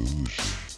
Good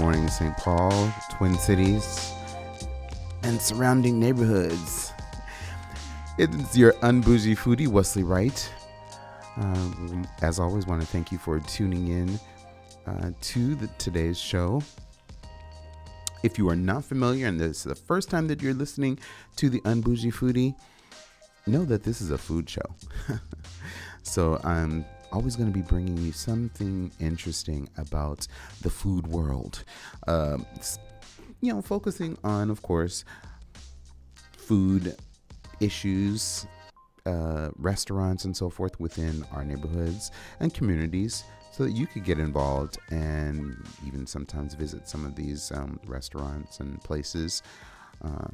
morning, St. Paul, Twin Cities, and surrounding neighborhoods. It's your unbougie foodie, Wesley Wright. Um, as always, want to thank you for tuning in uh, to the, today's show. If you are not familiar and this is the first time that you're listening to the Unbougie Foodie, know that this is a food show. so I'm always going to be bringing you something interesting about the food world. Um, you know, focusing on, of course, food issues, uh, restaurants, and so forth within our neighborhoods and communities so that you could get involved and even sometimes visit some of these um, restaurants and places uh,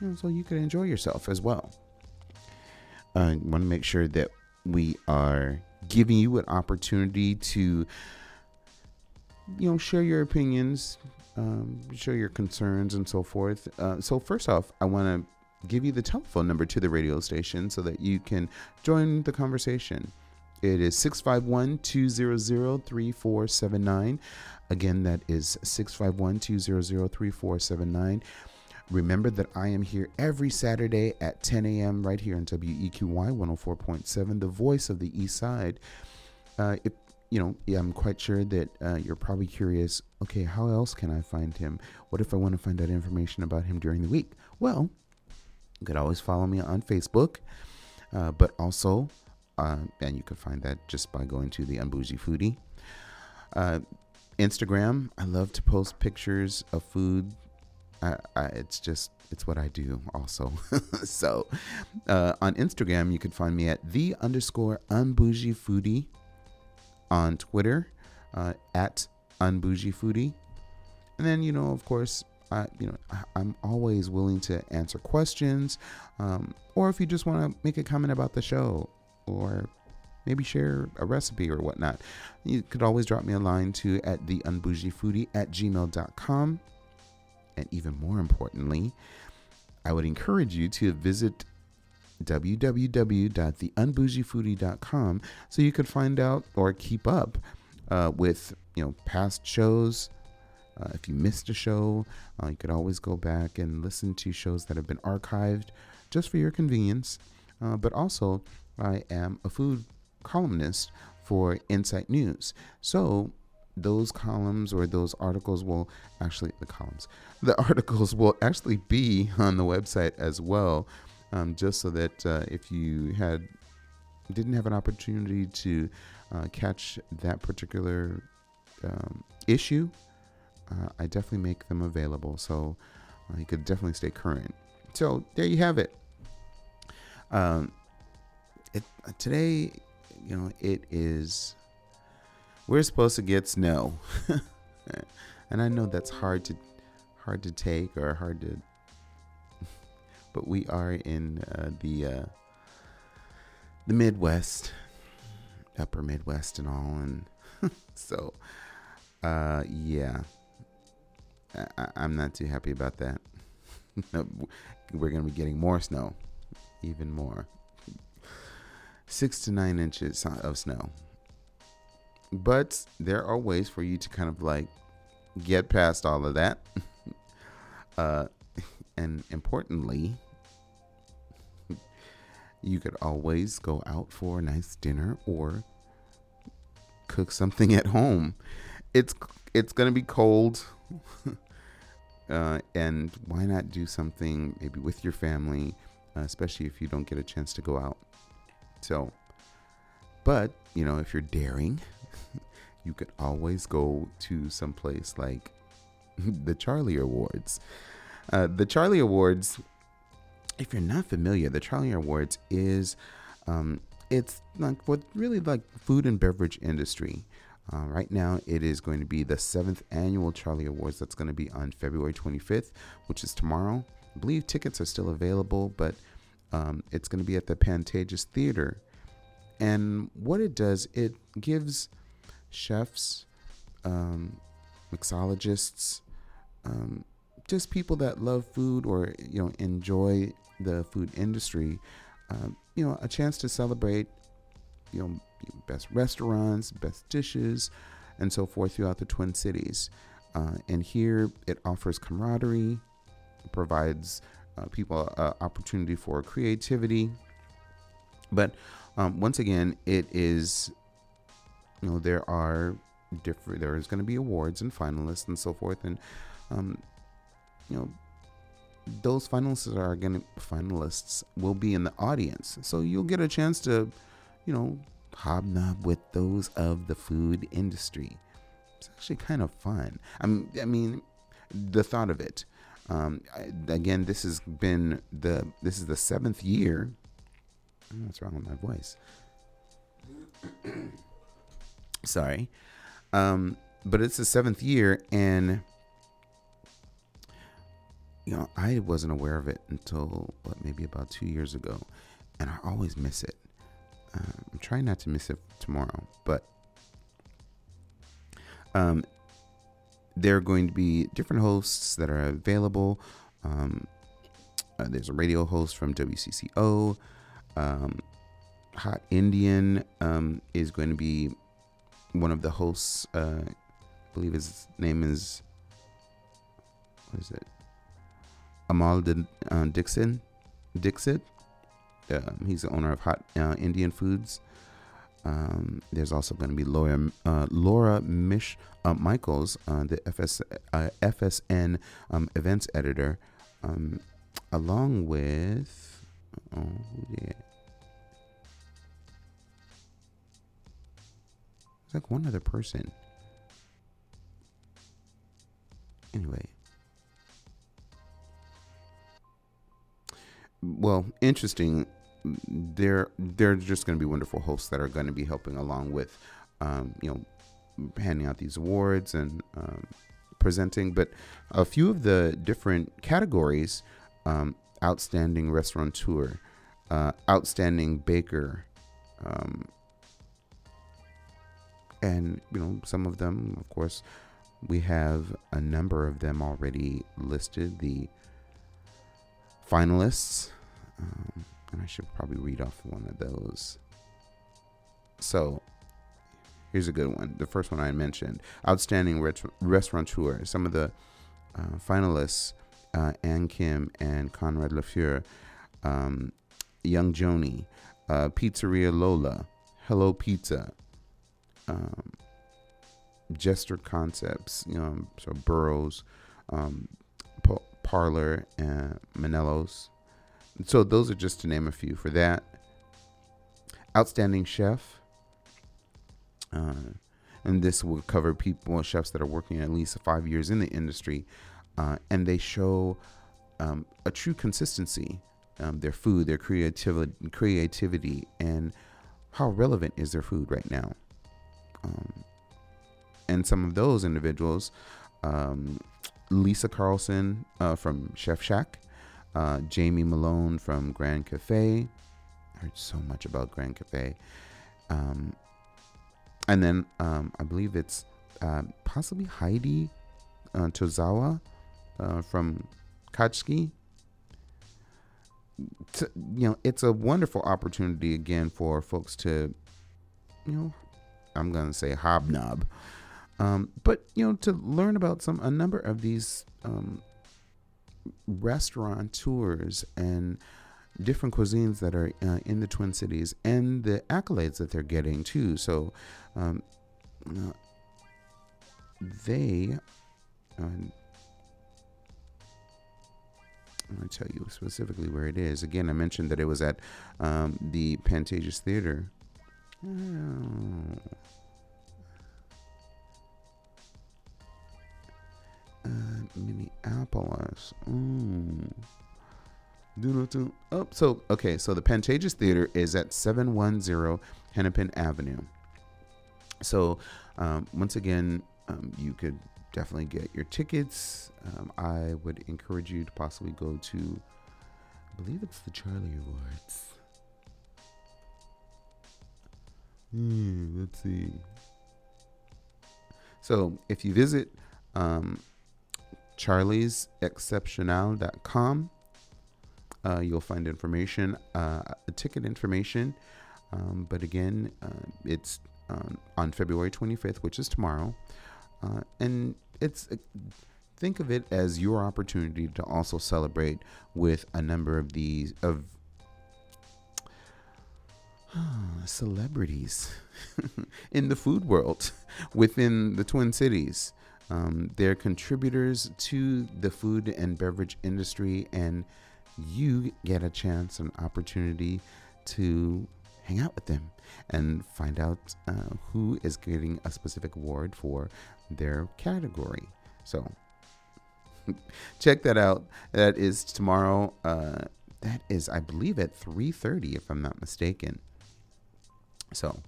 you know, so you could enjoy yourself as well. I want to make sure that we are giving you an opportunity to you know share your opinions um, share your concerns and so forth. Uh, so first off i want to give you the telephone number to the radio station so that you can join the conversation. It is 651-200-3479 again that is 651-200-3479 Remember that I am here every Saturday at 10 a.m. right here on WEQY 104.7, the voice of the East Side. Uh, if you know, yeah, I'm quite sure that uh, you're probably curious. Okay, how else can I find him? What if I want to find out information about him during the week? Well, you could always follow me on Facebook, uh, but also, uh, and you can find that just by going to the Unbougie Foodie. Uh, Instagram, I love to post pictures of food I, I, it's just it's what I do also. so uh, on Instagram, you can find me at the underscore unbougie foodie. On Twitter, uh, at unbougie foodie. And then you know, of course, I you know I'm always willing to answer questions, um, or if you just want to make a comment about the show, or maybe share a recipe or whatnot, you could always drop me a line to at the unbougie foodie at gmail.com. And even more importantly, I would encourage you to visit www.theunbougiefoodie.com so you could find out or keep up uh, with you know past shows. Uh, if you missed a show, uh, you could always go back and listen to shows that have been archived just for your convenience. Uh, but also, I am a food columnist for Insight News. So those columns or those articles will actually the columns the articles will actually be on the website as well. Um, just so that uh, if you had didn't have an opportunity to uh, catch that particular um, issue uh, i definitely make them available. So uh, you could definitely stay current. So there you have it. Um, it, today you know it is we're supposed to get snow. and I know that's hard to hard to take or hard to but we are in uh, the uh, the Midwest, upper Midwest and all and so uh, yeah. I, I'm not too happy about that. We're going to be getting more snow, even more. Six to nine inches of snow. But there are ways for you to kind of like get past all of that. uh, and importantly, you could always go out for a nice dinner or cook something at home. It's it's gonna be cold, uh, and why not do something maybe with your family, uh, especially if you don't get a chance to go out. So, but you know, if you're daring, you could always go to some place like the Charlie Awards. Uh, the Charlie Awards if you're not familiar, the Charlie Awards is um, it's like what really like food and beverage industry. Uh, right now, it is going to be the seventh annual Charlie Awards. That's going to be on February 25th, which is tomorrow. I believe tickets are still available, but um, it's going to be at the Pantages Theater. And what it does, it gives chefs, um, mixologists, um, just people that love food or you know enjoy the food industry, um, you know, a chance to celebrate, you know, best restaurants, best dishes, and so forth throughout the Twin Cities. Uh, and here it offers camaraderie, provides uh, people an opportunity for creativity. But um, once again, it is, you know, there are different, there is going to be awards and finalists and so forth. And, um, you know, those finalists are going to, finalists will be in the audience. So you'll get a chance to, you know, hobnob with those of the food industry. It's actually kind of fun. I mean, I mean, the thought of it. Um, I, again, this has been the this is the seventh year. what's wrong with my voice? Sorry, um, but it's the seventh year, and you know, I wasn't aware of it until what maybe about two years ago, and I always miss it. Uh, I'm trying not to miss it tomorrow, but um, there are going to be different hosts that are available. Um, uh, there's a radio host from WCCO. Um, Hot Indian um, is going to be one of the hosts. Uh, I believe his name is what is it? Amol uh, Dixon, Dixit. Um, he's the owner of Hot uh, Indian Foods. Um, there's also going to be Laura uh, Laura Mish uh, Michaels, uh, the FS, uh, FSN um, events editor, um, along with oh yeah, like one other person. Anyway, well, interesting. They're they're just going to be wonderful hosts that are going to be helping along with, um, you know, handing out these awards and um, presenting. But a few of the different categories: um, outstanding restaurateur, uh, outstanding baker, um, and you know, some of them, of course, we have a number of them already listed. The finalists. Um, and I should probably read off one of those. So, here's a good one. The first one I mentioned Outstanding ret- Restaurateur. Some of the uh, finalists uh, Ann Kim and Conrad Leifur, um, Young Joni, uh, Pizzeria Lola, Hello Pizza, um, Jester Concepts, you know, so Burroughs, um, Parlor, and Manello's. So those are just to name a few for that. Outstanding chef. Uh, and this will cover people, chefs that are working at least five years in the industry, uh, and they show um, a true consistency. Um, their food, their creativity, creativity, and how relevant is their food right now. Um, and some of those individuals um, Lisa Carlson uh, from Chef Shack, uh, Jamie Malone from Grand Cafe. I heard so much about Grand Cafe. Um, and then um, I believe it's uh, possibly Heidi uh, Tozawa uh, from Kyatchi. To, you know, it's a wonderful opportunity again for folks to, you know, I'm going to say hobnob um, but you know, to learn about some a number of these um, restaurateurs and different cuisines that are uh, in the Twin Cities and the accolades that they're getting too. So um, uh, they. Uh, I'm going to tell you specifically where it is. Again, I mentioned that it was at um, the Pantages Theater. Oh. uh, Minneapolis. Ooh. Oh, so okay, so the Pantages Theater is at 710 Hennepin Avenue. So um, once again, um, you could definitely get your tickets. Um, I would encourage you to possibly go to, I believe it's the Charlie Awards. Hmm, let's see. So if you visit um, charliesexceptional.com, uh, you'll find information, uh, ticket information. Um, but again, uh, it's um, on February 25th, which is tomorrow. Uh, and it's uh, think of it as your opportunity to also celebrate with a number of these of celebrities in the food world within the Twin Cities. Um, they're contributors to the food and beverage industry, and you get a chance, an opportunity to hang out with them and find out uh, who is getting a specific award for their category. So check that out. That is tomorrow. Uh, that is, I believe, at 3:30, if I'm not mistaken. So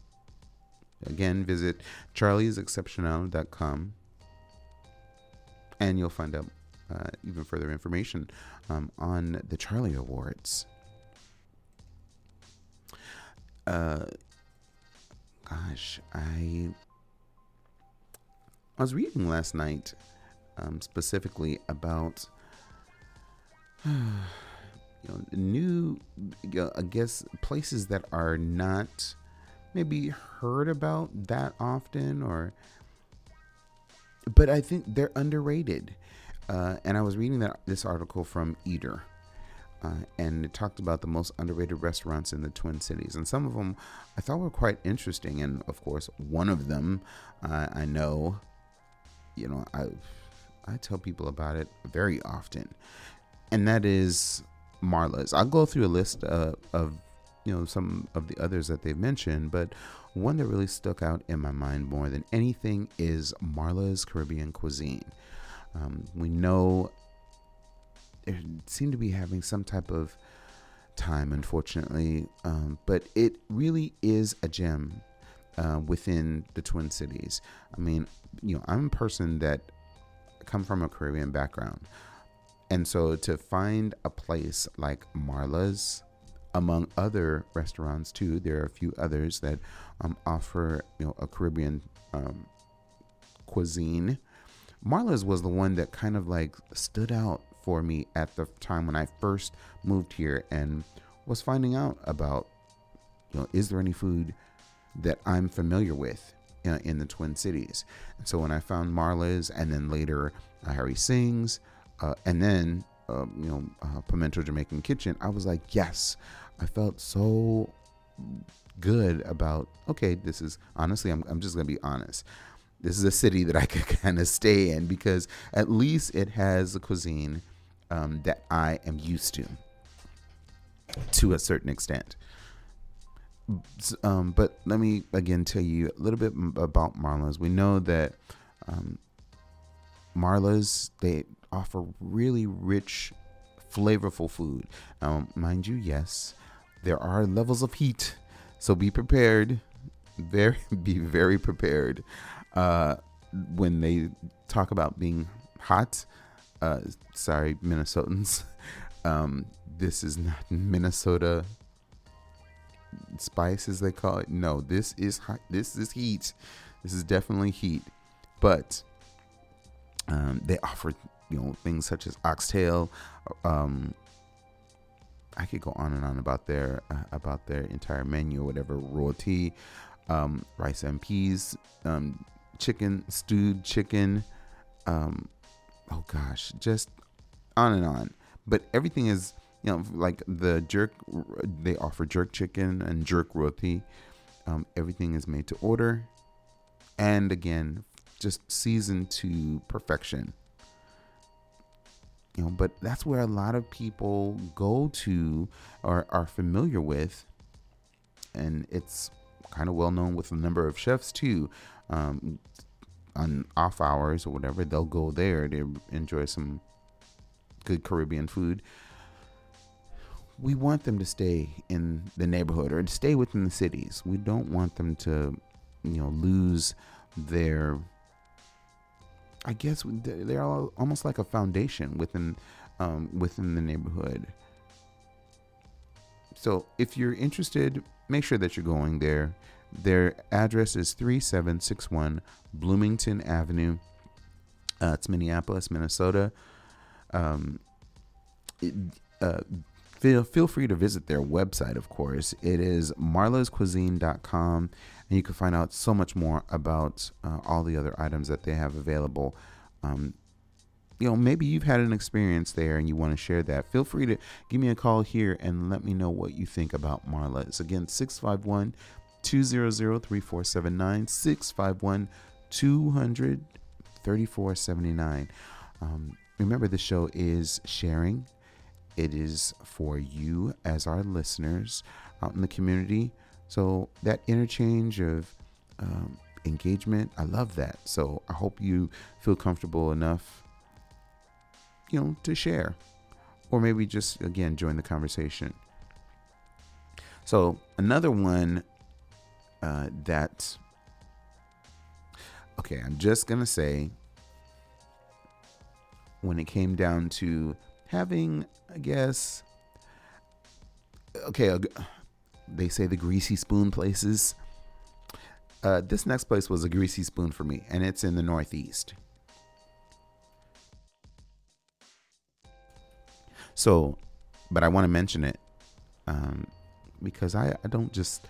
again, visit charliesexceptional.com and you'll find out uh, even further information um, on the Charlie Awards. Uh, gosh, I I was reading last night um, specifically about you know new you know, I guess places that are not maybe heard about that often or but I think they're underrated. Uh, and I was reading that this article from Eater, uh, and it talked about the most underrated restaurants in the Twin Cities, and some of them I thought were quite interesting. And of course, one of them uh, I know, you know, I I tell people about it very often, and that is Marla's. I'll go through a list uh, of you know some of the others that they've mentioned, but one that really stuck out in my mind more than anything is Marla's Caribbean Cuisine. Um, we know they seem to be having some type of time, unfortunately, um, but it really is a gem uh, within the Twin Cities. I mean, you know, I'm a person that come from a Caribbean background, and so to find a place like Marla's, among other restaurants too, there are a few others that um, offer you know a Caribbean um, cuisine. Marla's was the one that kind of like stood out for me at the time when I first moved here and was finding out about you know is there any food that I'm familiar with uh, in the Twin Cities. And so when I found Marla's and then later uh, Harry Singh's uh, and then um, you know uh, Pimento Jamaican Kitchen, I was like yes, I felt so good about okay this is honestly i'm, I'm just gonna be honest. This is a city that i could kind of stay in because at least it has a cuisine um, that i am used to. To a certain extent. Um, but let me again tell you a little bit about marla's we know that um, marla's they offer really rich flavorful food. Um, mind you yes there are levels of heat so be prepared. Very be very prepared. Uh, when they talk about being hot, uh, sorry, Minnesotans. Um, this is not Minnesota spice as they call it. No, this is hot. This is heat. This is definitely heat. But um, they offer you know things such as oxtail, um, I could go on and on about their uh, about their entire menu whatever roti, um, rice and peas, um, chicken stewed chicken, um, oh gosh, just on and on. But everything is you know like the jerk. They offer jerk chicken and jerk roti. Um, everything is made to order, and again, just seasoned to perfection you know but that's where a lot of people go to or are familiar with and it's kind of well known with a number of chefs too um, on off hours or whatever they'll go there to enjoy some good caribbean food we want them to stay in the neighborhood or to stay within the cities. We don't want them to, you know, lose their. I guess they're almost like a foundation within um, within the neighborhood. So if you're interested, make sure that you're going there. Their address is 3761 Bloomington Avenue. Uh, it's Minneapolis, Minnesota. Um, it, uh, feel, feel free to visit their website, of course. It is marlascuisine.com, and you can find out so much more about uh, all the other items that they have available. Um, you know, maybe you've had an experience there and you want to share that. Feel free to give me a call here and let me know what you think about Marla. It's again 651 200 3479, 651 200 3479. Um, remember, the show is sharing, it is for you as our listeners out in the community. So, that interchange of um, engagement, I love that. So, I hope you feel comfortable enough, you know, to share or maybe just again join the conversation. So, another one uh, that okay, I'm just gonna say when it came down to having, I guess, okay, they say the greasy spoon places. Uh, this next place was a greasy spoon for me, and it's in the Northeast. So, but I want to mention it um, because I, I don't just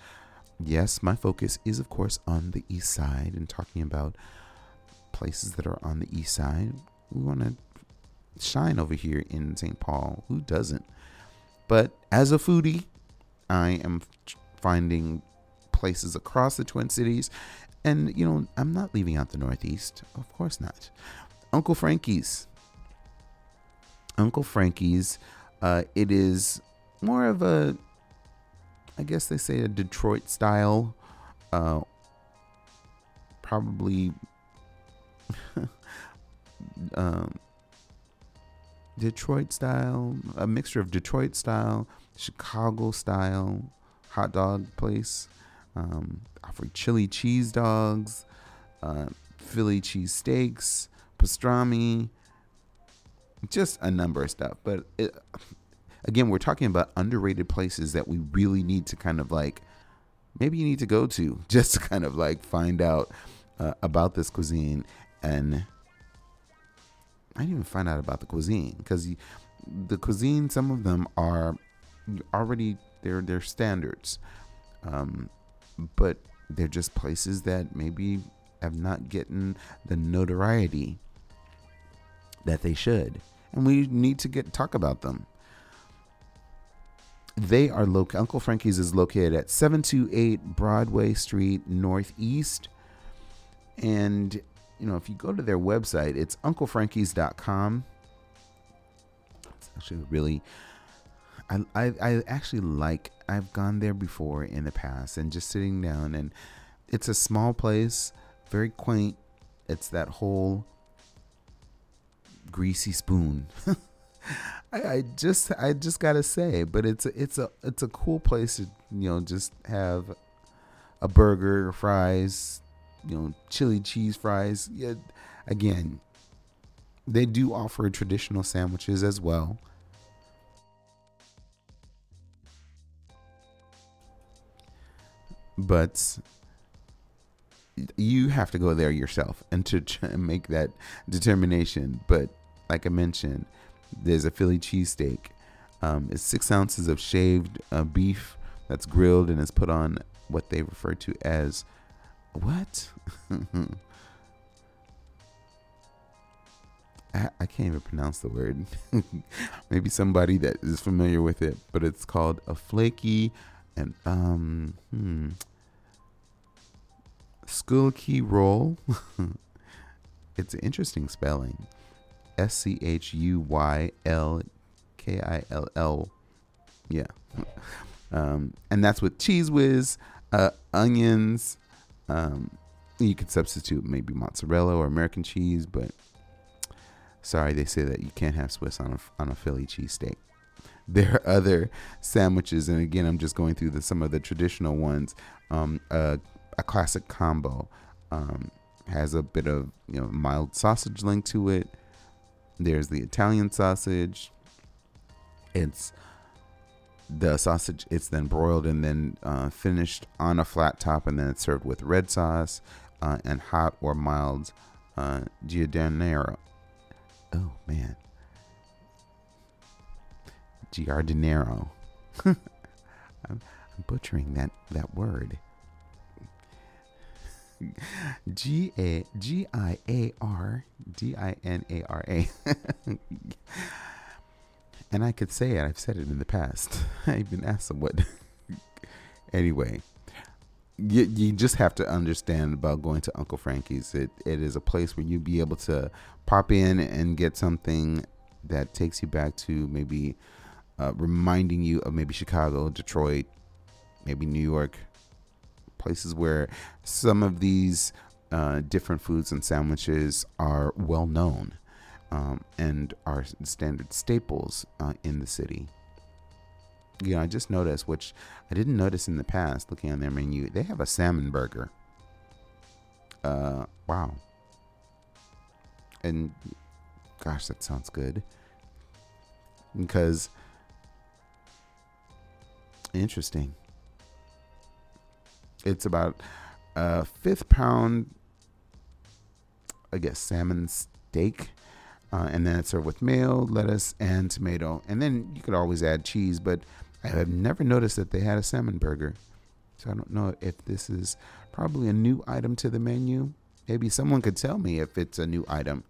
yes, my focus is, of course, on the east side and talking about places that are on the east side. We want to shine over here in St. Paul. Who doesn't? But as a foodie, I am finding places across the Twin Cities. And, you know, I'm not leaving out the Northeast. Of course not. Uncle Frankie's. Uncle Frankie's. Uh, it is more of a I guess they say a Detroit style, uh, probably um, Detroit style, a mixture of Detroit style, Chicago style hot dog place. Um, offer chili cheese dogs, uh, Philly cheese steaks, pastrami, just a number of stuff. But it, again, we're talking about underrated places that we really need to kind of like maybe you need to go to just to kind of like find out uh, about this cuisine and I didn't even find out about the cuisine because the cuisine, some of them are already they're they're standards, um, but they're just places that maybe have not gotten the notoriety that they should, and we need to get talk about them. They are located. Uncle Frankie's is located at 728 Broadway Street Northeast. And, you know, if you go to their website, it's unclefrankies.com. It's actually really, I, I, I actually like, I've gone there before in the past and just sitting down, and it's a small place, very quaint. It's that whole greasy spoon. I, I, just I just gotta say, but it's a it's a it's a cool place to you know just have a burger, fries, you know, chili cheese fries. Yeah, again, they do offer traditional sandwiches as well. But you have to go there yourself and to make that determination. But like I mentioned, there's a Philly cheesesteak. Um, it's six ounces of shaved uh, beef that's grilled and is put on what they refer to as what? I, I can't even pronounce the word. Maybe somebody that is familiar with it, but it's called a flaky and um hmm Skulky roll. it's an interesting spelling. S C H U Y L K I L L. Yeah. Um, and that's with Cheez Whiz, uh, onions. Um, you could substitute maybe mozzarella or American cheese, but sorry, they say that you can't have Swiss on a, on a Philly cheesesteak. There are other sandwiches, and again, I'm just going through the, some of the traditional ones. Um, a classic combo um, has a bit of you know mild sausage link to it. There's the Italian sausage. It's the sausage. It's then broiled and then uh, finished on a flat top, and then it's served with red sauce uh, and hot or mild uh, giardiniera. Oh man, giardiniero. I'm, I'm butchering that that word. G A G I A R D I N A R A. And I could say it. I've said it in the past. I've been asked what. anyway, you, you just have to understand about going to Uncle Frankie's. It it is a place where you'd be able to pop in and get something that takes you back to maybe uh, reminding you of maybe Chicago, Detroit, maybe New York, places where some of these uh, different foods and sandwiches are well known um, and are standard staples uh, in the city. You know, I just noticed, which I didn't notice in the past, looking on their menu, they have a salmon burger. Uh, wow. And gosh, that sounds good. Because interesting. It's about a fifth pound, I guess, salmon steak uh, and then it's served with mayo, lettuce, and tomato. And then you could always add cheese, but I have never noticed that they had a salmon burger. So I don't know if this is probably a new item to the menu. Maybe someone could tell me if it's a new item.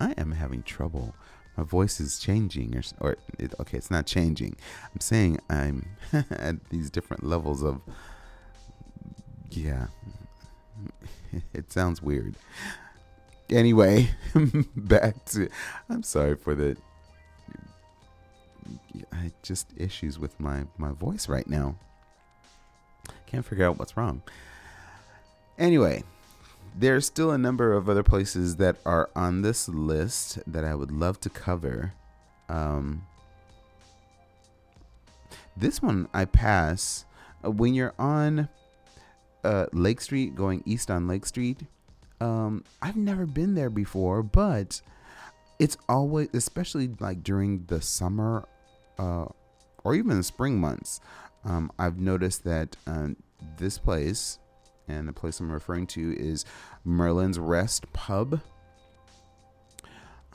I am having trouble. My voice is changing, or, or it, okay, it's not changing. I'm saying I'm at these different levels of yeah. It sounds weird. Anyway, back to. I'm sorry for the. I just issues with my my voice right now. Can't figure out what's wrong. Anyway, there's still a number of other places that are on this list that I would love to cover. Um, this one I pass uh, when you're on uh, Lake Street, going east on Lake Street. Um, I've never been there before, but it's always, especially like during the summer uh, or even the spring months, um, I've noticed that uh, this place, and the place I'm referring to is Merlin's Rest Pub.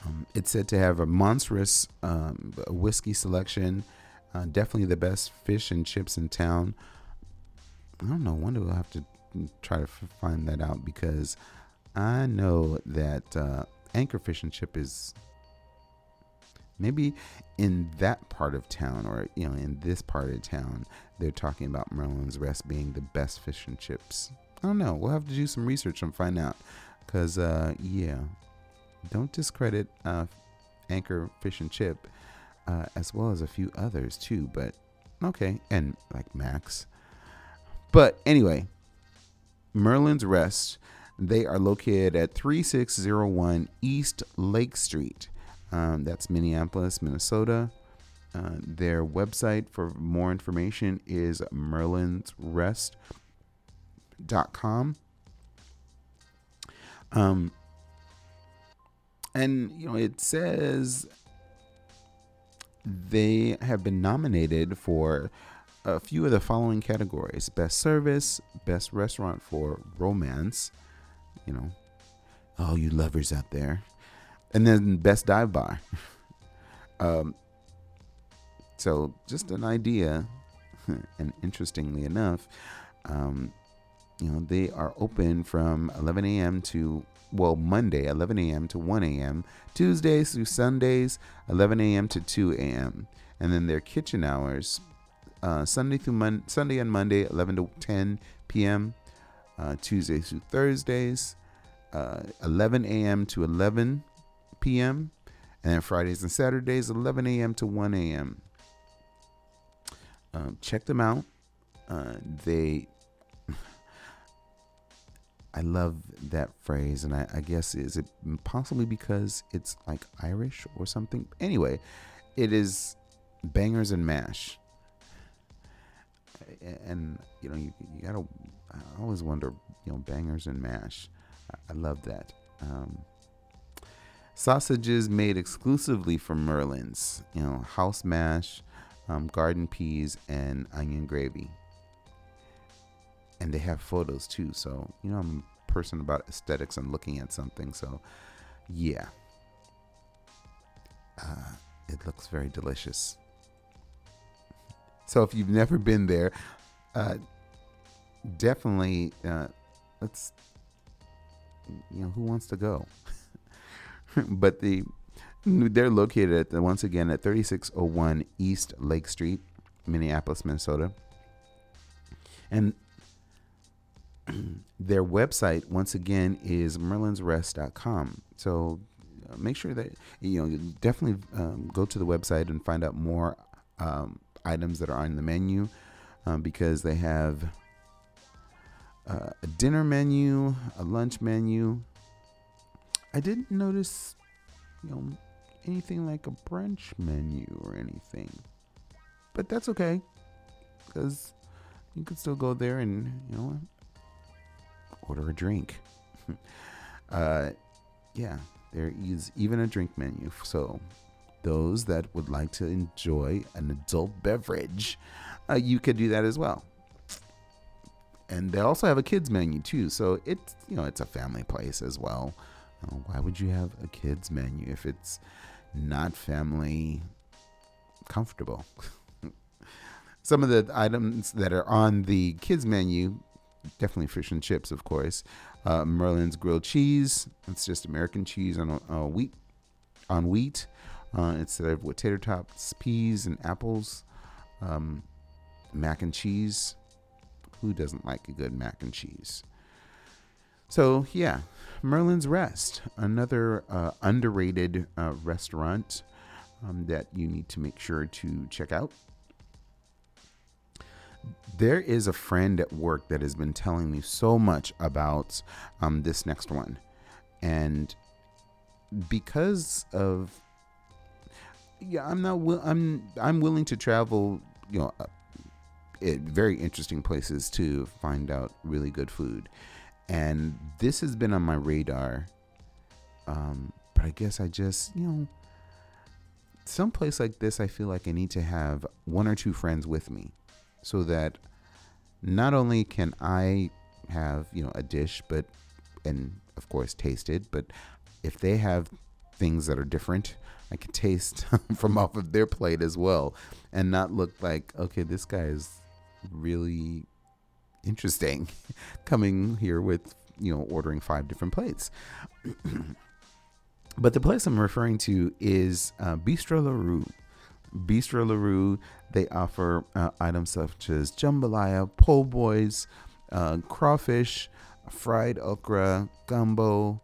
Um, it's said to have a monstrous um, whiskey selection, uh, definitely the best fish and chips in town. I don't know. When we'll have to try to find that out? Because I know that uh, anchor fish and chip is maybe in that part of town, or you know, in this part of town, they're talking about Merlin's Rest being the best fish and chips. I don't know. We'll have to do some research and find out. Cause uh, yeah, don't discredit uh, Anchor Fish and Chip, uh, as well as a few others too. But okay, and like Max. But anyway, Merlin's Rest. They are located at 3601 East Lake Street. Um, that's Minneapolis, Minnesota. Uh, their website for more information is merlinsrest.com. Um, and, you know, it says they have been nominated for a few of the following categories best service, best restaurant for romance, you know, all you lovers out there, and then best dive bar. um, so, just an idea, and interestingly enough, um, you know, they are open from 11 a.m. to well, Monday, 11 a.m. to 1 a.m., Tuesdays through Sundays, 11 a.m. to 2 a.m., and then their kitchen hours uh, Sunday through Mon- Sunday and Monday, 11 to 10 p.m. Uh, Tuesdays through Thursdays, uh, 11 a.m. to 11 p.m. And then Fridays and Saturdays, 11 a.m. to 1 a.m. Um, check them out. Uh, they I love that phrase, and I, I guess is it possibly because it's like Irish or something. Anyway, it is bangers and mash, and you know you, you gotta. I always wonder, you know, bangers and mash. I, I love that. Um, sausages made exclusively from Merlin's, you know, house mash, um, garden peas, and onion gravy and they have photos too. So you know, I'm a person about aesthetics and looking at something. So yeah, uh, it looks very delicious. So if you've never been there, uh, definitely uh, let's. You know who wants to go, but the they're located at the, once again at 3601 East Lake Street, Minneapolis, Minnesota. And their website once again is merlinsrest.com so uh, make sure that you know definitely um, go to the website and find out more um, items that are on the menu um, because they have uh, a dinner menu a lunch menu i didn't notice you know anything like a brunch menu or anything but that's okay because you can still go there and you know order a drink. uh, yeah, there is even a drink menu. So those that would like to enjoy an adult beverage, uh, you could do that as well. And they also have a kids menu too. So it's you know it's a family place as well. Uh, why would you have a kids menu if it's not family comfortable? Some of the items that are on the kids menu definitely fish and chips, of course. Uh, Merlin's grilled cheese. It's just American cheese on uh, wheat on wheat uh, instead of with tater tots, peas, and apples. Um, mac and cheese. Who doesn't like a good mac and cheese? So yeah, Merlin's Rest, another uh, underrated uh, restaurant um, that you need to make sure to check out there is a friend at work that has been telling me so much about um, this next one. And because of yeah, I'm not I'm I'm willing to travel, you know, uh, very interesting places to find out really good food. And this has been on my radar. Um, but I guess I just, you know, some place like this I feel like I need to have one or two friends with me so that not only can I have, you know, a dish, but, and of course taste it, but if they have things that are different, I can taste from off of their plate as well and not look like, okay, this guy is really interesting coming here with, you know, ordering five different plates. but the place I'm referring to is uh, Bistro La Roux. Bistro La Roux, they offer uh, items such as jambalaya, po' boys, uh, crawfish, fried okra, gumbo,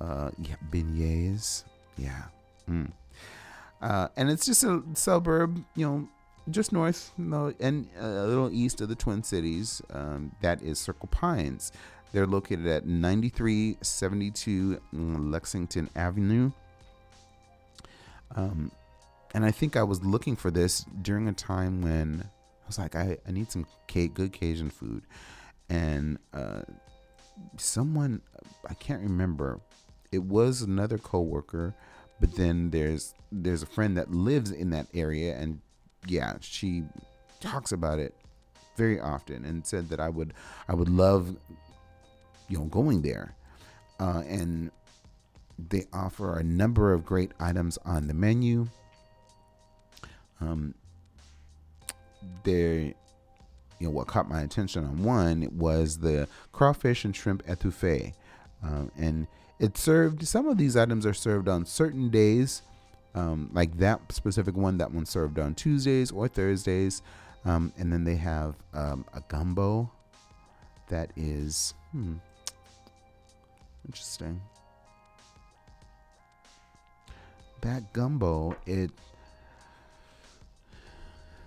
uh, yeah, beignets. Yeah. Mm. Uh, and it's just a suburb, you know, just north and a little east of the Twin Cities. Um, that is Circle Pines. They're located at 9372 Lexington Avenue. Um, and I think I was looking for this during a time when I was like, I, I need some good Cajun food. And uh, someone, I can't remember, it was another coworker, but then there's there's a friend that lives in that area, and yeah, she talks about it very often, and said that I would I would love, you know, going there, uh, and they offer a number of great items on the menu um, there, you know, what caught my attention on one was the crawfish and shrimp etouffee, um, and it served. Some of these items are served on certain days, um, like that specific one. That one served on Tuesdays or Thursdays, um, and then they have um, a gumbo that is hmm, interesting. That gumbo, it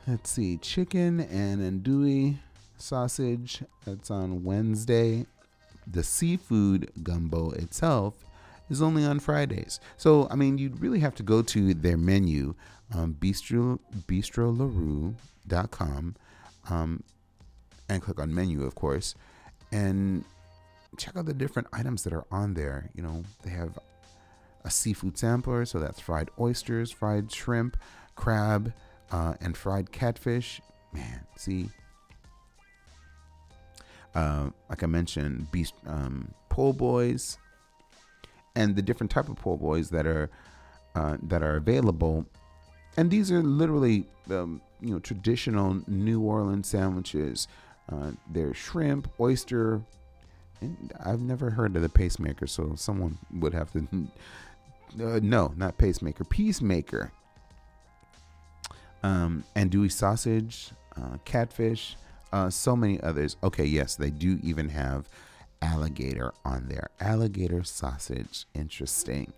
Let's see, chicken and andouille sausage. That's on Wednesday. the seafood gumbo itself is only on Fridays. So, I mean, you'd really have to go to their menu, um, bistro, bistrolaroux.com, um, and click on menu, of course, and check out the different items that are on there. You know, they have a seafood sampler, so that's fried oysters, fried shrimp, crab, uh, and fried catfish. Man, see, uh, like I mentioned, beast um, po' boys, and the different type of po' boys that are uh, that are available. And these are literally, um, you know, traditional New Orleans sandwiches. Uh, they're shrimp, oyster, and I've never heard of the pacemaker, so someone would have to. Uh, no, not pacemaker, peacemaker. Um, andouille sausage, uh, catfish, uh, so many others. Okay, yes, they do even have alligator on there. Alligator sausage. Interesting.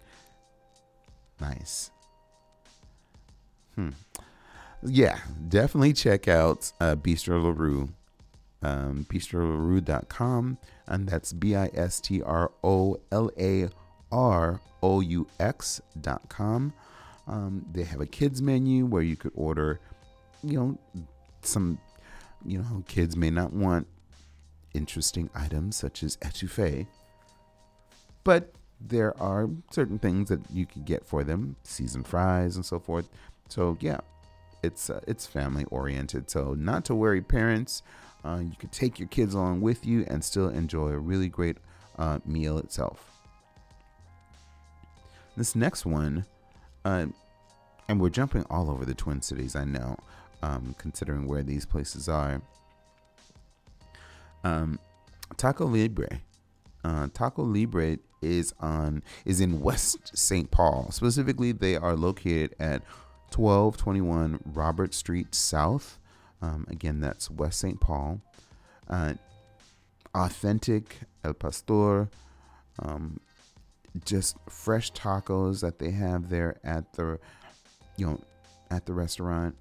Nice. Hmm. Yeah, definitely check out uh, Bistro La Roux, um, bistrolaroux.com, and that's B I S T R O L A R O U X.com. Um, they have a kids menu where you could order, you know, some, you know, kids may not want interesting items such as etouffee, but there are certain things that you can get for them, seasoned fries and so forth. So yeah, it's uh, it's family oriented. So not to worry, parents. Uh, you could take your kids along with you and still enjoy a really great uh, meal itself. This next one, uh, and we're jumping all over the Twin Cities, I know, um, considering where these places are. Um, Taco Libre. Uh, Taco Libre is on is in West St. Paul. Specifically, they are located at 1221 Robert Street South. Um, again, that's West St. Paul. Uh, authentic El Pastor. Um, just fresh tacos that they have there at the you know at the restaurant.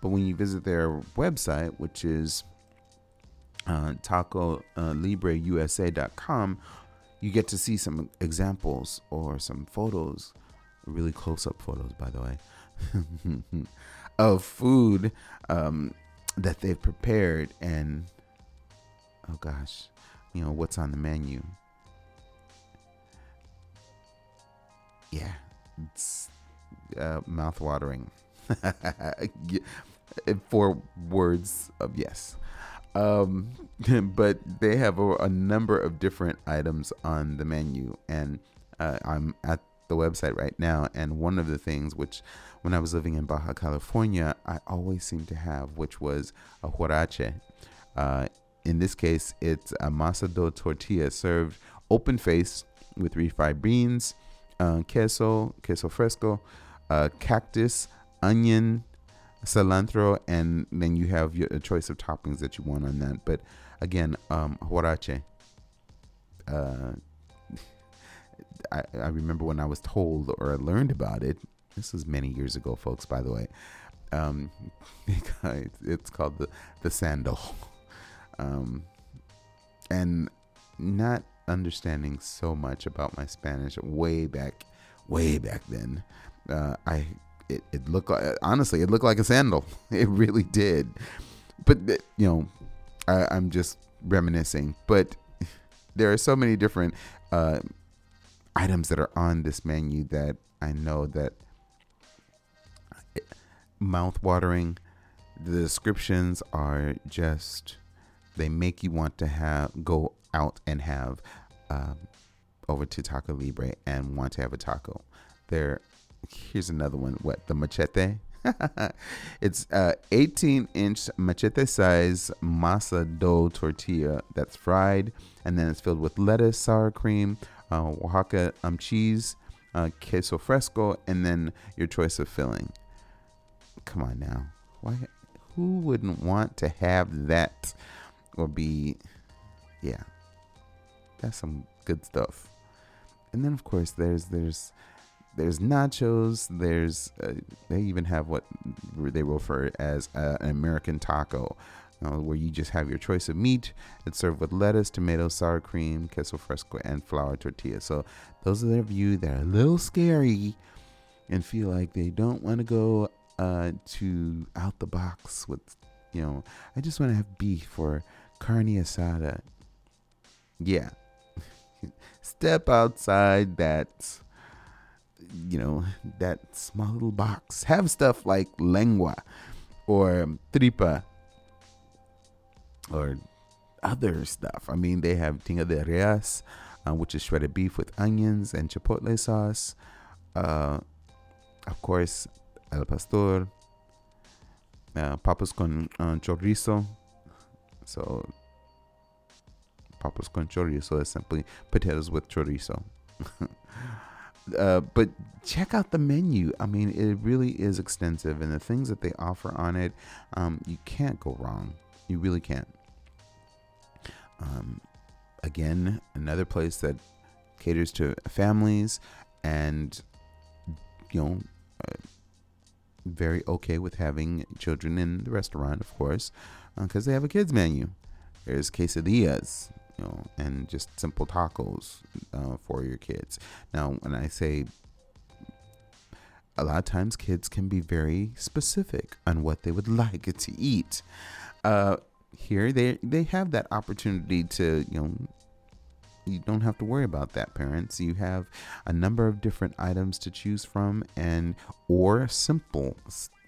But when you visit their website, which is uh, tacolibreusa.com, you get to see some examples or some photos, really close up photos, by the way, of food um, that they've prepared. And oh gosh, you know, what's on the menu. Yeah, it's uh, mouth watering. Four words of yes. Um, but they have a, a, number of different items on the menu, and uh, I'm at the website right now. And one of the things which, when I was living in Baja California, I always seemed to have, which was a huarache. Uh, in this case, it's a masa do tortilla served open faced with refried beans, uh, queso, queso fresco, uh, cactus, onion, cilantro, and then you have your choice of toppings that you want on that. But again, um, huarache. Uh, I, I remember when I was told or I learned about it. This was many years ago, folks. By the way, um, it's called the the sandal, um, and not understanding so much about my Spanish way back, way back then. Uh, I it, it looked like honestly it looked like a sandal. It really did. But you know I, am just reminiscing. But there are so many different uh, items that are on this menu that i know that mouth watering the descriptions are just they make you want to have go out and have um, over to taco libre and want to have a taco. They're here's another one. What the machete? it's uh 18 inch machete size masa dough tortilla that's fried, and then it's filled with lettuce, sour cream, uh, Oaxaca um cheese, uh, queso fresco, and then your choice of filling. Come on now, why? Who wouldn't want to have that or be? Yeah, that's some good stuff. And then of course there's there's there's nachos. There's uh, they even have what they refer as uh, an American taco. uh, where you just have your choice of meat. It's served with lettuce, tomato, sour cream, queso fresco, and flour tortilla. So those are of you that are a little scary and feel like they don't want to go uh, to out the box with, you know, I just want to have beef or carne asada. Yeah. Step outside that, you know, that small little box. Have stuff like lengua or tripa or other stuff. I mean, they have tinga de res, uh, which is shredded beef with onions and chipotle sauce. Uh, of course, el pastor, uh, papas con uh, chorizo. So, papas con chorizo is simply potatoes with chorizo. Uh, but check out the menu. I mean, it really is extensive, and the things that they offer on it, um, you can't go wrong. You really can't. Um, again, another place that caters to families and, you know, uh, very okay with having children in the restaurant, of course, because uh, they have a kids menu. There's quesadillas, you know, and just simple tacos uh, for your kids. Now, when I say a lot of times kids can be very specific on what they would like to eat. Uh, here they they have that opportunity to you know you don't have to worry about that parents. You have a number of different items to choose from and or simple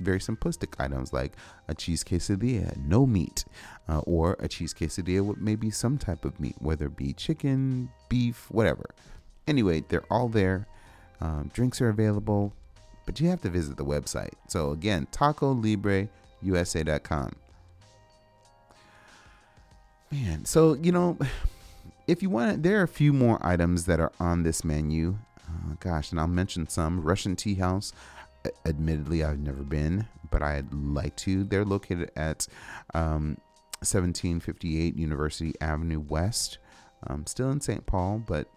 very simplistic items like a cheese quesadilla no meat uh, or a cheese quesadilla with maybe some type of meat whether it be chicken beef whatever. Anyway they're all there. Um, drinks are available but you have to visit the website. So again taco libre usa.com Man, so you know, if you want, there are a few more items that are on this menu. Uh, gosh, and I'll mention some. Russian Tea House. Admittedly, I've never been, but I'd like to. They're located at um, 1758 University Avenue West. Um, still in St. Paul, but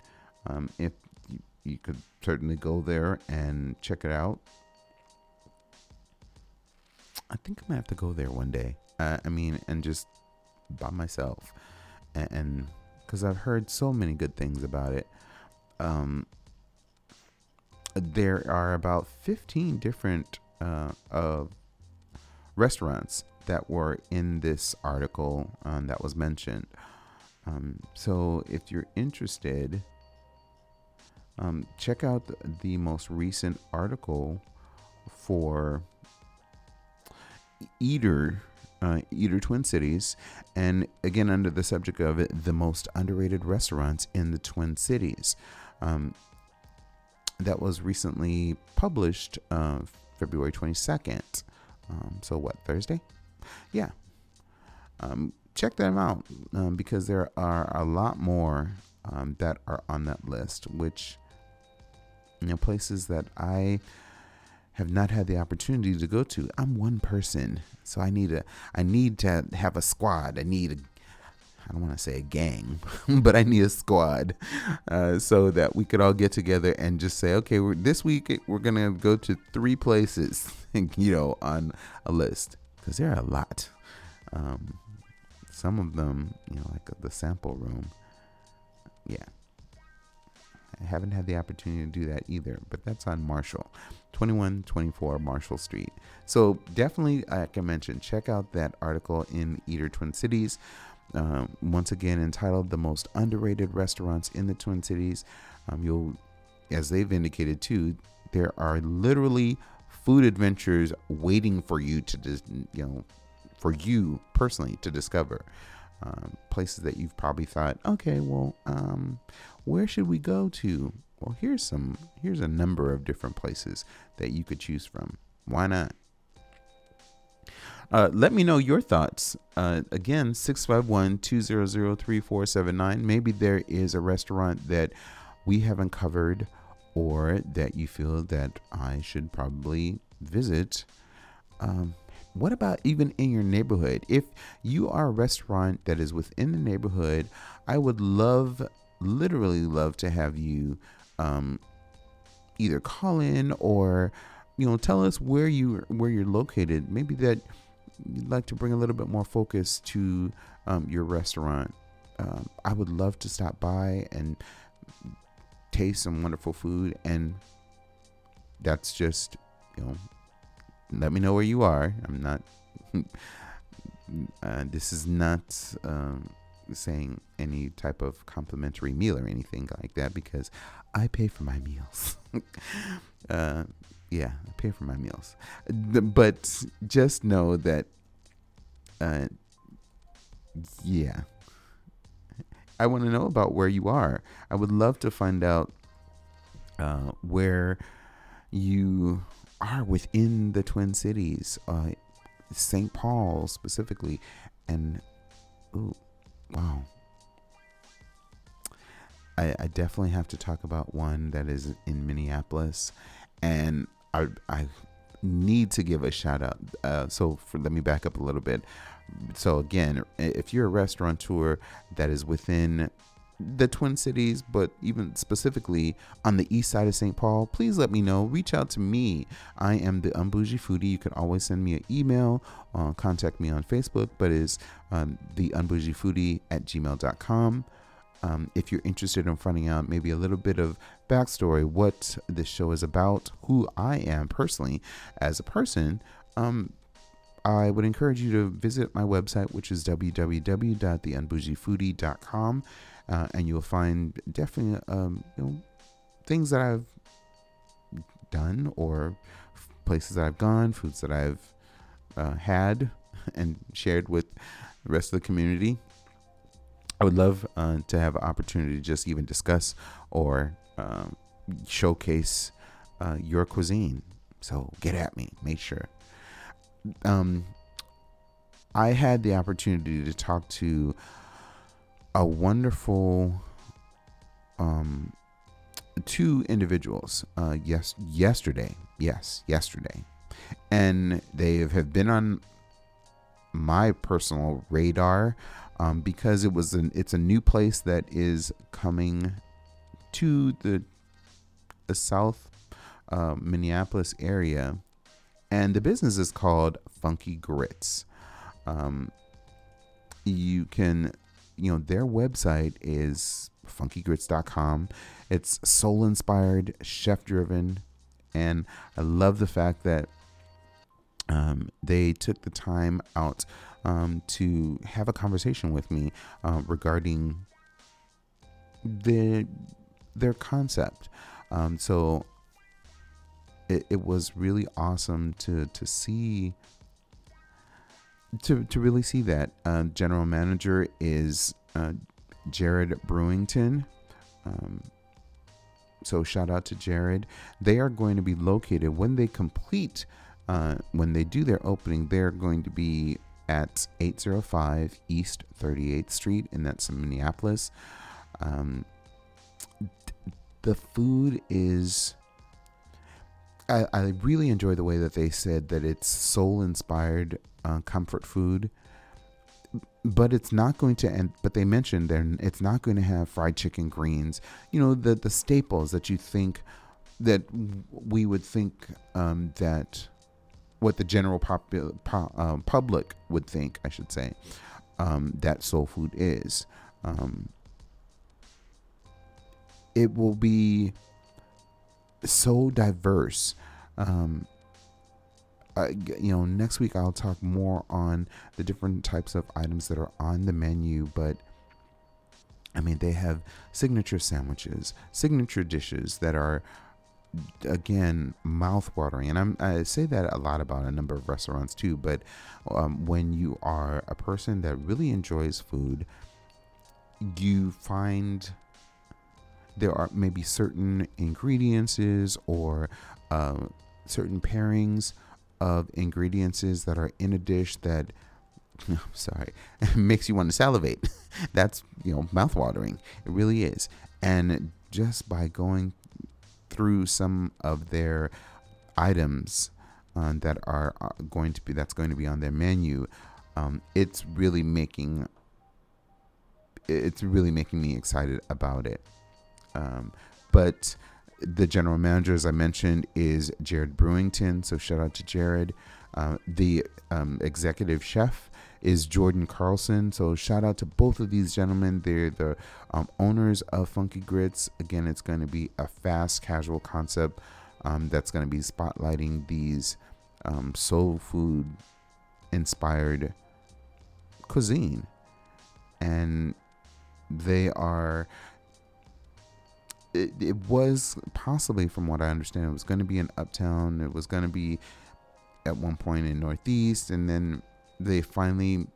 um, if you, you could certainly go there and check it out. I think I might have to go there one day. Uh, I mean, and just by myself, and because I've heard so many good things about it. Um, there are about 15 different uh, uh, restaurants that were in this article um, that was mentioned. Um, so if you're interested, um, check out the, the, most recent article for Eater uh, Eater Twin Cities, and again under the subject of the most underrated restaurants in the Twin Cities. Um, that was recently published uh, February 22nd. Um, so, what, Thursday? Yeah. Um, check them out um, because there are a lot more um, that are on that list, which, you know, places that I have not had the opportunity to go to. I'm one person, so I need a I need to have a squad. I need a I don't want to say a gang, but I need a squad uh, so that we could all get together and just say, okay, this week we're gonna go to three places, you know, on a list because there are a lot. Um, some of them, you know, like the sample room. Yeah, I haven't had the opportunity to do that either, but that's on Marshall. 2124 Marshall Street. So definitely, like I mentioned, check out that article in Eater Twin Cities. Um, once again, entitled "The Most Underrated Restaurants in the Twin Cities." Um, you'll, as they've indicated too, there are literally food adventures waiting for you to, dis- you know, for you personally to discover. Um, places that you've probably thought, okay, well, um, where should we go to? Well, here's some here's a number of different places that you could choose from. Why not? Uh, let me know your thoughts. Uh, again, 651 200 3479. Maybe there is a restaurant that we haven't covered or that you feel that I should probably visit. Um, what about even in your neighborhood? If you are a restaurant that is within the neighborhood, I would love, literally love to have you um, either call in or you know tell us where you where you're located. Maybe that you'd like to bring a little bit more focus to um, your restaurant, um, I would love to stop by and taste some wonderful food. And that's just, you know, let me know where you are. I'm not, uh, this is not um, saying any type of complimentary meal or anything like that because I pay for my meals. uh, yeah, I pay for my meals. But just know that, uh, yeah, I want to know about where you are. I would love to find out uh, where you are within the Twin Cities, uh, St. Paul specifically, and ooh, wow. I, I definitely have to talk about one that is in Minneapolis, and I I need to give a shout out. Uh, so for, let me back up a little bit. So again, if you're a restaurateur that is within the Twin Cities, but even specifically on the east side of St. Paul, please let me know. Reach out to me. I am the Unbougie Foodie. You can always send me an email, uh, contact me on Facebook, but is um, the Unbougie Foodie at gmail.com. Um, if you're interested in finding out maybe a little bit of backstory, what this show is about, who I am personally as a person, um, I would encourage you to visit my website, which is www.theunbougiefoodie.com, uh, and you'll find definitely um, you know things that I've done or places that I've gone, foods that I've uh, had and shared with the rest of the community. I would love uh, to have an opportunity to just even discuss or um, showcase uh, your cuisine. So get at me, make sure um, I had the opportunity to talk to a wonderful um, two individuals uh, yes yesterday yes yesterday and they have been on my personal radar um, because it was an it's a new place that is coming to the the south uh, Minneapolis area and the business is called Funky Grits. Um, you can, you know, their website is funkygrits.com. It's soul inspired, chef driven, and I love the fact that um, they took the time out um, to have a conversation with me uh, regarding the their concept. Um, so it, it was really awesome to to see to to really see that uh, general manager is uh, Jared Brewington. Um, so shout out to Jared. They are going to be located when they complete uh, when they do their opening. They're going to be at 805 East 38th Street, and that's in Minneapolis. Um, the food is I, I really enjoy the way that they said that it's soul inspired uh, comfort food but it's not going to end but they mentioned there it's not going to have fried chicken greens. You know the the staples that you think that we would think um, that what the general pop, um, public would think i should say um, that soul food is um, it will be so diverse. Um, you know, next week I'll talk more on the different types of items that are on the menu, but I mean, they have signature sandwiches, signature dishes that are, again, mouth-watering. And I'm, i say that a lot about a number of restaurants too. But um, when you are a person that really enjoys food, you find there are maybe certain ingredients or uh, certain pairings of ingredients that are in a dish that I'm sorry makes you want to salivate. That's you know mouthwatering. It really is. And just by going through some of their items uh, that are uh, going to be that's going to be on their menu um, it's really making it's really making me excited about it um, but the general manager, as I mentioned, is Jared Brewington. So shout out to Jared. Uh, the um, executive chef is Jordan Carlson. So shout out to both of these gentlemen. They're the um, owners of Funky Grits. Again, it's going to be a fast casual concept um, that's going to be spotlighting these um, soul food inspired cuisine. And they are. It, it was possibly, from what I understand, it was going to be in Uptown. It was going to be at one point in Northeast, and then they finally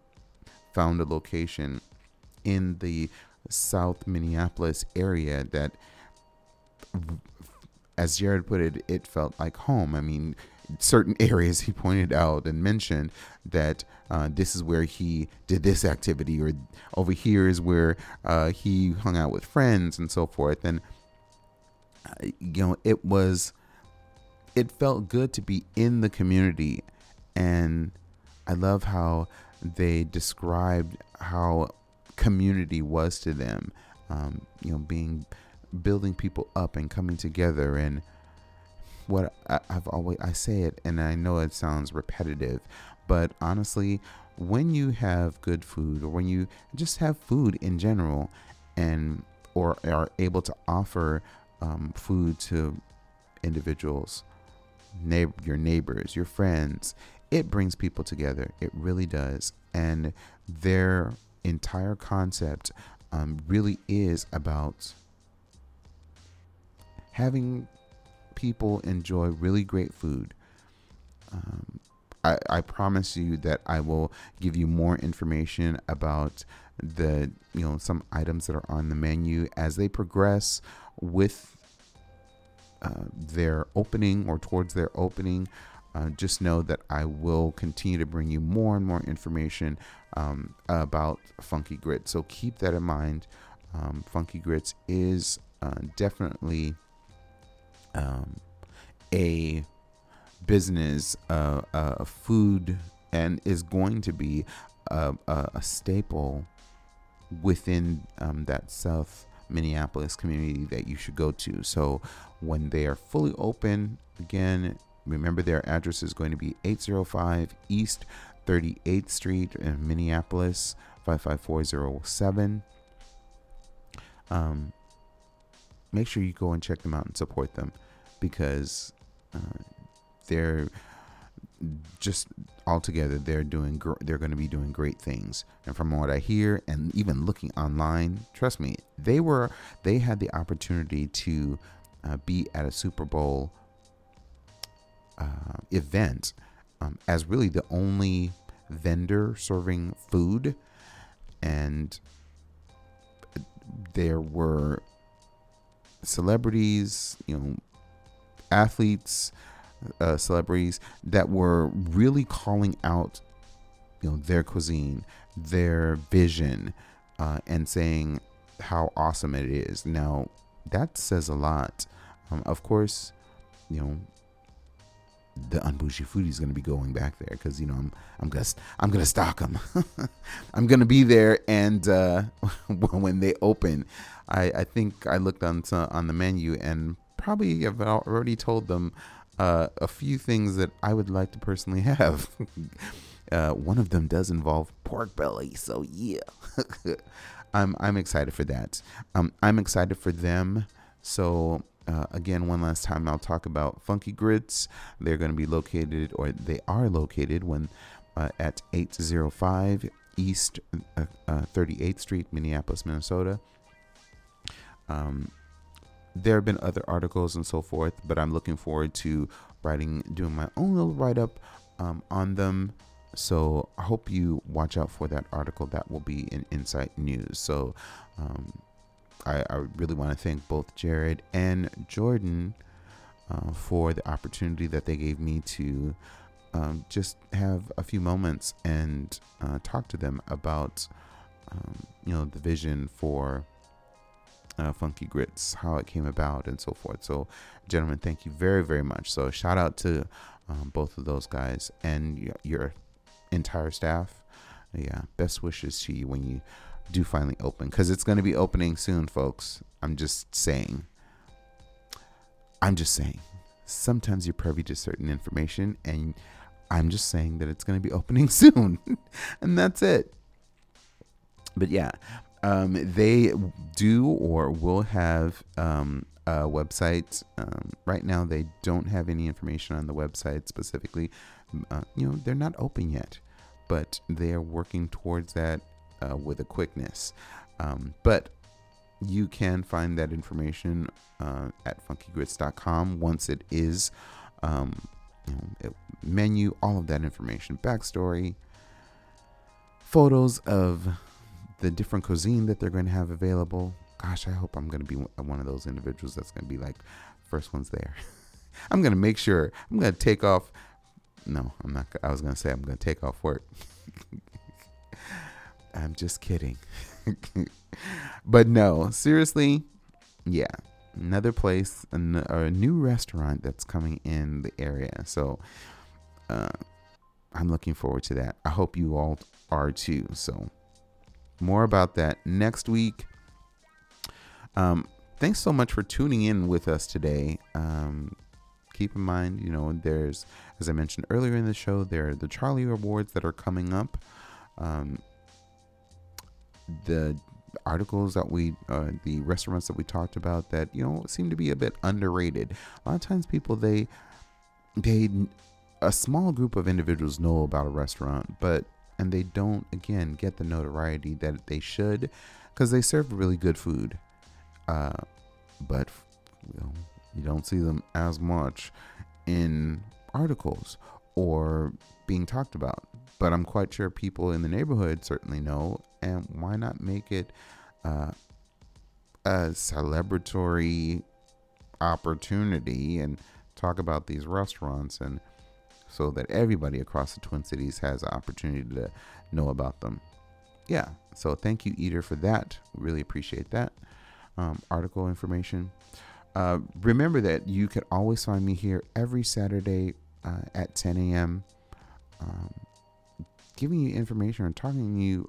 found a location in the South Minneapolis area that, as Jared put it, it felt like home. I mean, certain areas he pointed out and mentioned that uh, this is where he did this activity, or over here is where uh, he hung out with friends and so forth. And, you know, it was, it felt good to be in the community. And I love how they described how community was to them. Um, you know, being building people up and coming together and what I, I've always I say it and I know it sounds repetitive, but honestly, when you have good food or when you just have food in general and or are able to offer um, food to individuals, neighbor, your neighbors, your friends, it brings people together. It really does. And their entire concept um, really is about having people enjoy really great food. Um, I, I promise you that I will give you more information about the you know some items that are on the menu as they progress with uh, their opening or towards their opening uh, just know that I will continue to bring you more and more information um, about Funky Grits. So keep that in mind. Um, Funky Grits is uh, definitely um, a business, uh, a food, and is going to be a, a, a staple within um, that South Minneapolis community that you should go to. So when they are fully open, again, Remember, their address is going to be 805 East 38th Street in Minneapolis, 55407. Um, make sure you go and check them out and support them because uh, they're just altogether they're doing gr- they're going to be doing great things. And from what i hear and even looking online trust me they were they had the opportunity to uh, be at a super bowl uh, event um, as really the only vendor serving food, and there were celebrities, you know, athletes, uh, celebrities that were really calling out, you know, their cuisine, their vision, uh, and saying how awesome it is. Now, that says a lot. Um, of course, you know, the unbougie foodie is going to be going back there because you know I'm I'm gonna I'm gonna stock them. I'm gonna be there, and uh, when they open, I I think I looked on on the menu and probably have already told them uh, a few things that I would like to personally have. uh, one of them does involve pork belly, so yeah, I'm I'm excited for that. Um, I'm excited for them. So uh, again, one last time, I'll talk about Funky Grits. They're going to be located, or they are located, when uh, at 805 East uh, 38th uh, Street, Minneapolis, Minnesota. Um, there have been other articles and so forth, but I'm looking forward to writing, doing my own little write up um, on them. So I hope you watch out for that article. That will be in Insight News. So um, I, I really want to thank both Jared and Jordan uh, for the opportunity that they gave me to um, just have a few moments and uh, talk to them about, um, you know, the vision for uh, Funky Grits, how it came about, and so forth. So, gentlemen, thank you very, very much. So, shout out to um, both of those guys and your, your entire staff. Yeah, best wishes to you when you do finally open because it's going to be opening soon, folks. I'm just saying. I'm just saying. Sometimes you're privy to certain information, and I'm just saying that it's going to be opening soon, and that's it. But yeah, um, they do or will have um, a website. Um, right now, they don't have any information on the website specifically. Uh, you know, they're not open yet, but they are working towards that uh, with a quickness. Um, but you can find that information uh, at funkygrits.com once it is um, you know, it, menu, all of that information, backstory, photos of the different cuisine that they're going to have available. Gosh, I hope I'm going to be one of those individuals that's going to be like first ones there. I'm going to make sure I'm going to take off. No, I'm not. I was going to say I'm going to take off work. I'm just kidding. but no, seriously, yeah, another place, a, a new restaurant that's coming in the area. So uh, I'm looking forward to that. I hope you all are too. So more about that next week. Um, thanks so much for tuning in with us today. Um, keep in mind, you know, there's, as I mentioned earlier in the show, there are the Charlie Awards that are coming up. Um, the articles that we, uh, the restaurants that we talked about that you know seem to be a bit underrated. A lot of times, people they, they, a small group of individuals know about a restaurant, but and they don't again get the notoriety that they should because they serve really good food. Uh, but you, know, you don't see them as much in articles or being talked about. But I'm quite sure people in the neighborhood certainly know and why not make it uh, a celebratory opportunity and talk about these restaurants and so that everybody across the Twin Cities has the opportunity to know about them. Yeah, so thank you, Eater, for that. Really appreciate that um, article information. Uh, remember that you can always find me here every Saturday uh, at 10 a.m. Um, giving you information and talking to you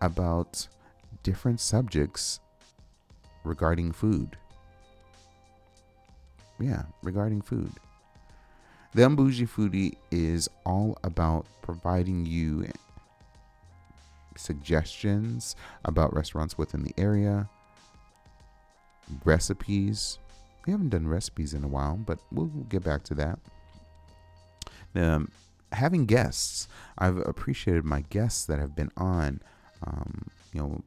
about different subjects regarding food. Yeah, regarding food. The Unbougie Foodie is all about providing you suggestions about restaurants within the area, recipes. We haven't done recipes in a while, but we'll, get back to that. Um, having guests, I've appreciated my guests that have been on. Um, you know,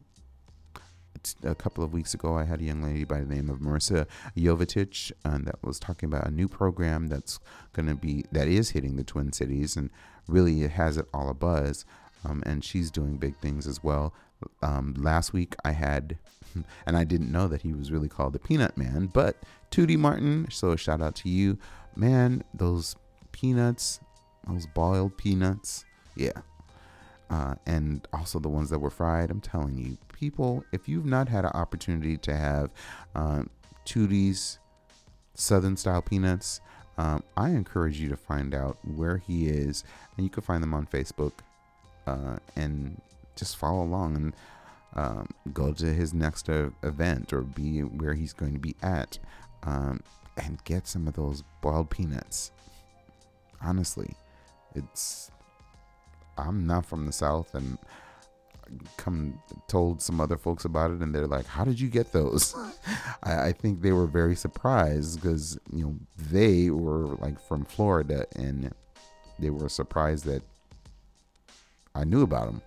a couple of weeks ago, I had a young lady by the name of Marissa Jovetic, that was talking about a new program that's going to be that is hitting the Twin Cities, and really it has it all a buzz. Um, and she's doing big things as well. Um, last week I had, and I didn't know that he was really called the Peanut Man, but Tootie Martin. So shout out to you, man. Those peanuts, those boiled peanuts, yeah. Uh, and also the ones that were fried. I'm telling you, people, if you've not had an opportunity to have um, Tootie's Southern style peanuts, um, I encourage you to find out where he is, and you can find them on Facebook, uh, and just follow along and um, go to his next uh, event or be where he's going to be at, um, and get some of those boiled peanuts. Honestly, it's I'm not from the South, and come told some other folks about it and they're like how did you get those? I, I, think they were very surprised because you know they were like from florida and they were surprised that i knew about them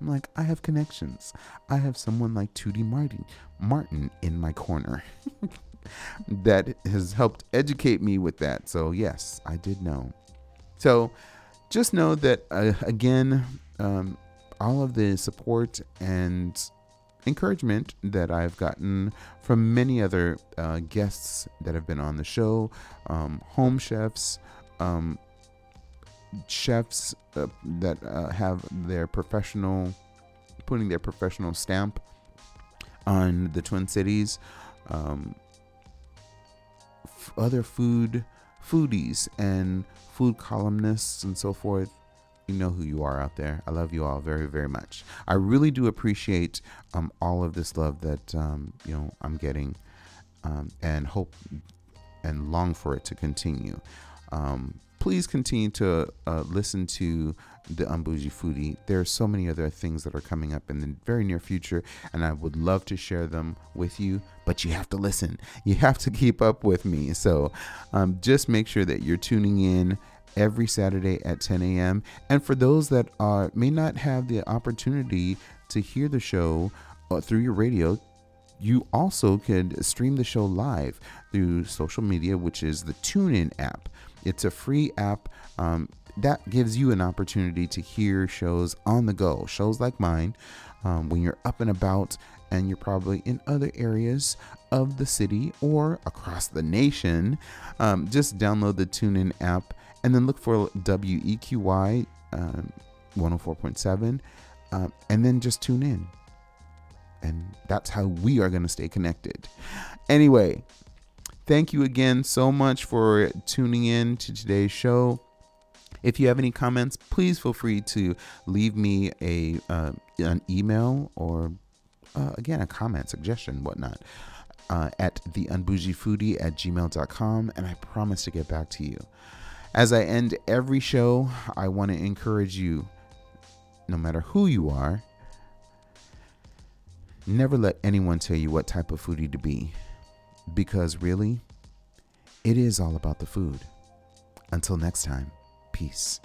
i'm like i have connections. I have someone like Tootie martin martin in my corner that has helped educate me with that. So yes i did know. So just know that uh, again um, all of the support and encouragement that I've gotten from many other uh, guests that have been on the show, um, home chefs, um, chefs uh, that uh, have their professional, putting their professional stamp on the Twin Cities, um, f- other food foodies and food columnists and so forth you know who you are out there. I love you all very, very much. I really do appreciate um, all of this love that um, you know I'm getting, um, and hope and long for it to continue. Um, please continue to uh, listen to the Unbougie Foodie. There are so many other things that are coming up in the very near future, and I would love to share them with you. But you have to listen. You have to keep up with me. So um, just make sure that you're tuning in every Saturday at 10 a.m. And for those that are may not have the opportunity to hear the show uh, through your radio, you also could stream the show live through social media, which is the TuneIn app. It's a free app um, that gives you an opportunity to hear shows on the go, shows like mine, um, when you're up and about and you're probably in other areas of the city or across the nation. Um, just download the TuneIn app and then look for WEQY uh, 104.7 uh, and then just tune in. And that's how we are going to stay connected. Anyway, thank you again so much for tuning in to today's show. If you have any comments, please feel free to leave me a uh, an email or uh, again a comment, suggestion, whatnot. Uh, at theunbougiefoodie at gmail.com, and I promise to get back to you. As I end every show, I want to encourage you, no matter who you are, never let anyone tell you what type of foodie to be. Because really, it is all about the food. Until next time, peace.